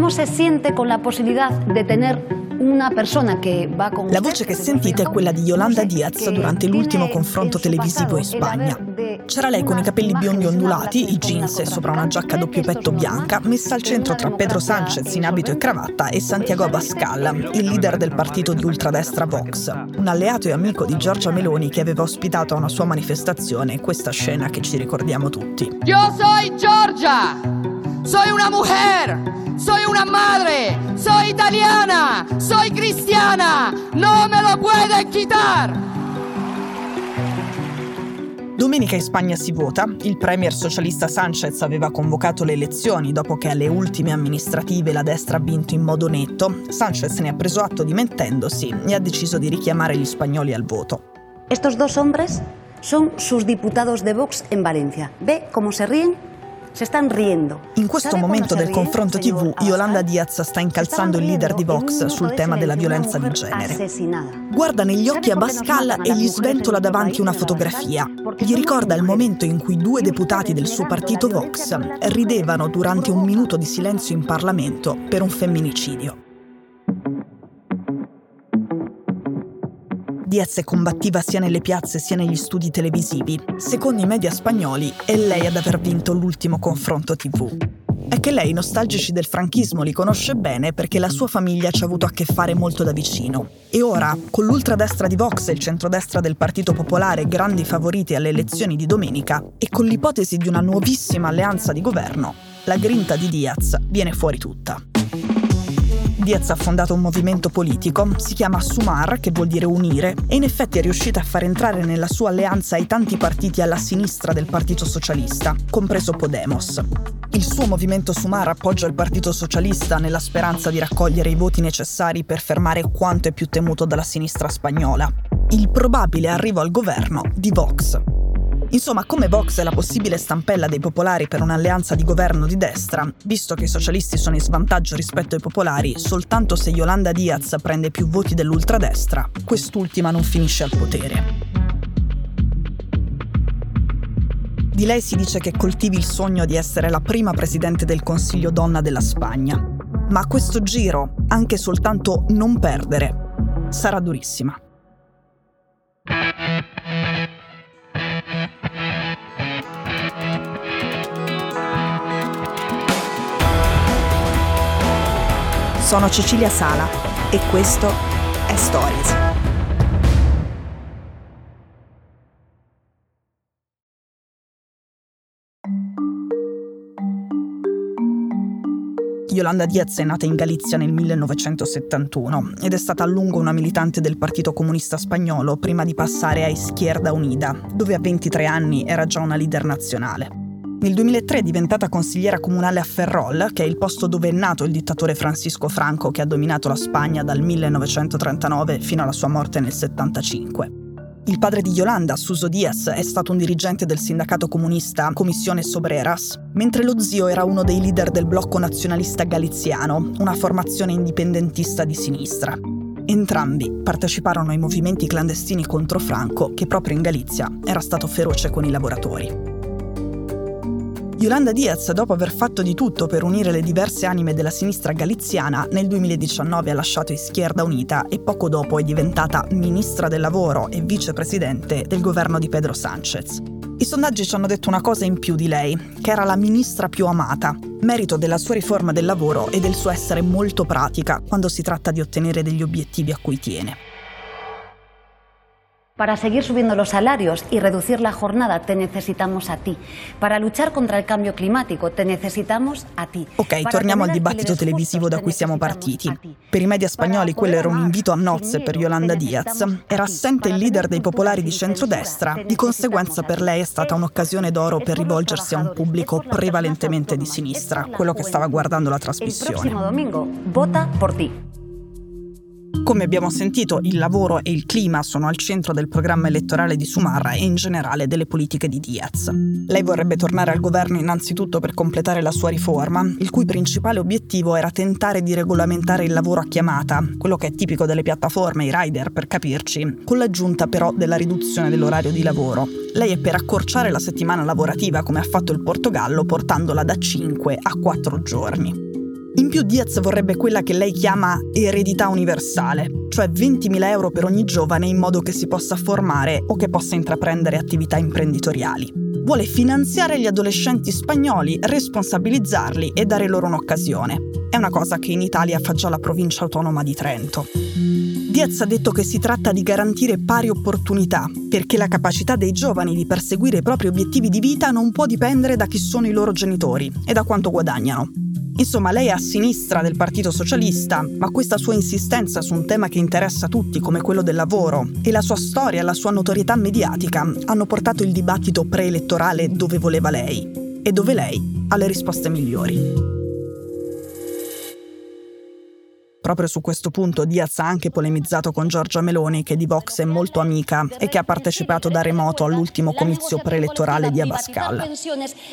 come si sente con la possibilità di tenere una persona che va con La voce che sentite è quella di Yolanda Diaz durante l'ultimo confronto televisivo in Spagna. C'era lei con i capelli biondi ondulati, i jeans e sopra una giacca a doppio petto bianca, messa al centro tra Pedro Sanchez in abito e cravatta e Santiago Abascal, il leader del partito di ultradestra Vox, un alleato e amico di Giorgia Meloni che aveva ospitato a una sua manifestazione questa scena che ci ricordiamo tutti. Io sono Giorgia! Soy una mujer! Soy una madre, soy italiana, soy cristiana, no me lo pueden quitar. Domenica in Spagna si vota, il premier socialista Sanchez aveva convocato le elezioni dopo che alle ultime amministrative la destra ha vinto in modo netto, Sanchez ne ha preso atto dimentendosi e ha deciso di richiamare gli spagnoli al voto. Estos dos hombres son sus diputados de Vox en Valencia. Ve cómo se ríen. In questo momento del confronto TV, Yolanda Diaz sta incalzando il leader di Vox sul tema della violenza di genere. Guarda negli occhi a Bascal e gli sventola davanti una fotografia. Gli ricorda il momento in cui due deputati del suo partito Vox ridevano durante un minuto di silenzio in Parlamento per un femminicidio. Diaz è combattiva sia nelle piazze sia negli studi televisivi. Secondo i media spagnoli è lei ad aver vinto l'ultimo confronto TV. È che lei nostalgici del franchismo li conosce bene perché la sua famiglia ci ha avuto a che fare molto da vicino. E ora, con l'ultradestra di Vox e il centrodestra del Partito Popolare grandi favoriti alle elezioni di domenica, e con l'ipotesi di una nuovissima alleanza di governo, la grinta di Diaz viene fuori tutta. Diaz ha fondato un movimento politico, si chiama Sumar, che vuol dire unire, e in effetti è riuscita a far entrare nella sua alleanza i tanti partiti alla sinistra del Partito Socialista, compreso Podemos. Il suo movimento Sumar appoggia il Partito Socialista nella speranza di raccogliere i voti necessari per fermare quanto è più temuto dalla sinistra spagnola, il probabile arrivo al governo di Vox. Insomma, come Vox è la possibile stampella dei popolari per un'alleanza di governo di destra, visto che i socialisti sono in svantaggio rispetto ai popolari soltanto se Yolanda Diaz prende più voti dell'ultradestra, quest'ultima non finisce al potere. Di lei si dice che coltivi il sogno di essere la prima presidente del Consiglio donna della Spagna. Ma a questo giro, anche soltanto non perdere, sarà durissima. Sono Cecilia Sala e questo è Stories. Yolanda Diaz è nata in Galizia nel 1971 ed è stata a lungo una militante del Partito Comunista Spagnolo prima di passare a Izquierda Unida, dove a 23 anni era già una leader nazionale. Nel 2003 è diventata consigliera comunale a Ferrol, che è il posto dove è nato il dittatore Francisco Franco che ha dominato la Spagna dal 1939 fino alla sua morte nel 1975. Il padre di Yolanda, Suso Diaz, è stato un dirigente del sindacato comunista Commissione Sobreras, mentre lo zio era uno dei leader del blocco nazionalista galiziano, una formazione indipendentista di sinistra. Entrambi parteciparono ai movimenti clandestini contro Franco, che proprio in Galizia era stato feroce con i lavoratori. Yolanda Diaz, dopo aver fatto di tutto per unire le diverse anime della sinistra galiziana, nel 2019 ha lasciato Izquierda Unita e poco dopo è diventata ministra del lavoro e vicepresidente del governo di Pedro Sánchez. I sondaggi ci hanno detto una cosa in più di lei, che era la ministra più amata, merito della sua riforma del lavoro e del suo essere molto pratica quando si tratta di ottenere degli obiettivi a cui tiene. Para seguir subiendo los salarios y reducir la jornada te necesitamos a ti. Para luchar contra il cambio climatico te necesitamos a ti. Ok, torniamo al dibattito televisivo da cui siamo partiti. Per i media spagnoli quello era un invito a nozze per Yolanda Diaz. Era assente il leader dei popolari di centrodestra, di conseguenza per lei è stata un'occasione d'oro per rivolgersi a un pubblico prevalentemente di sinistra, quello che stava guardando la trasmissione. Il prossimo domingo vota por ti. Come abbiamo sentito, il lavoro e il clima sono al centro del programma elettorale di Sumarra e in generale delle politiche di Diaz. Lei vorrebbe tornare al governo innanzitutto per completare la sua riforma, il cui principale obiettivo era tentare di regolamentare il lavoro a chiamata, quello che è tipico delle piattaforme, i rider per capirci, con l'aggiunta però della riduzione dell'orario di lavoro. Lei è per accorciare la settimana lavorativa come ha fatto il Portogallo portandola da 5 a 4 giorni. In più Diaz vorrebbe quella che lei chiama eredità universale, cioè 20.000 euro per ogni giovane in modo che si possa formare o che possa intraprendere attività imprenditoriali. Vuole finanziare gli adolescenti spagnoli, responsabilizzarli e dare loro un'occasione. È una cosa che in Italia fa già la provincia autonoma di Trento. Diaz ha detto che si tratta di garantire pari opportunità, perché la capacità dei giovani di perseguire i propri obiettivi di vita non può dipendere da chi sono i loro genitori e da quanto guadagnano. Insomma, lei è a sinistra del Partito Socialista, ma questa sua insistenza su un tema che interessa tutti come quello del lavoro e la sua storia, la sua notorietà mediatica hanno portato il dibattito preelettorale dove voleva lei e dove lei ha le risposte migliori. Proprio su questo punto Diaz ha anche polemizzato con Giorgia Meloni, che di Vox è molto amica e che ha partecipato da remoto all'ultimo comizio preelettorale di Abascal.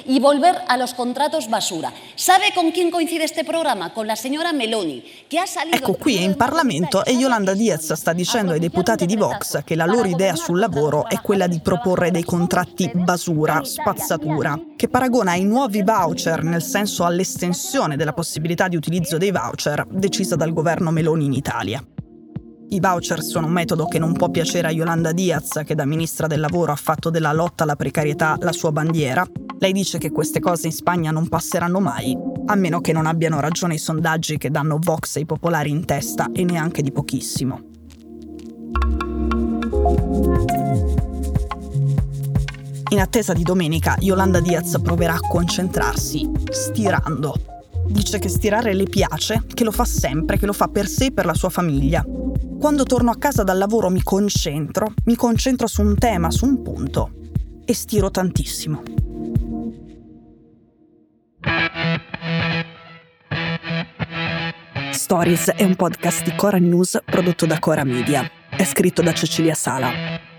Y volver a los contratos basura. ¿Sabe con quién coincide este programa? Con la señora Meloni, che ha salido Ecco qui in Parlamento e Yolanda Diaz sta dicendo ai deputati di Vox che la loro idea sul lavoro è quella di proporre dei contratti basura, spazzatura, che paragona i nuovi voucher, nel senso all'estensione della possibilità di utilizzo dei voucher decisa dal governo Meloni in Italia. I voucher sono un metodo che non può piacere a Yolanda Diaz, che da ministra del lavoro ha fatto della lotta alla precarietà la sua bandiera. Lei dice che queste cose in Spagna non passeranno mai, a meno che non abbiano ragione i sondaggi che danno Vox ai popolari in testa e neanche di pochissimo. In attesa di domenica, Yolanda Diaz proverà a concentrarsi, stirando Dice che stirare le piace, che lo fa sempre, che lo fa per sé e per la sua famiglia. Quando torno a casa dal lavoro mi concentro, mi concentro su un tema, su un punto e stiro tantissimo. Stories è un podcast di Cora News prodotto da Cora Media. È scritto da Cecilia Sala.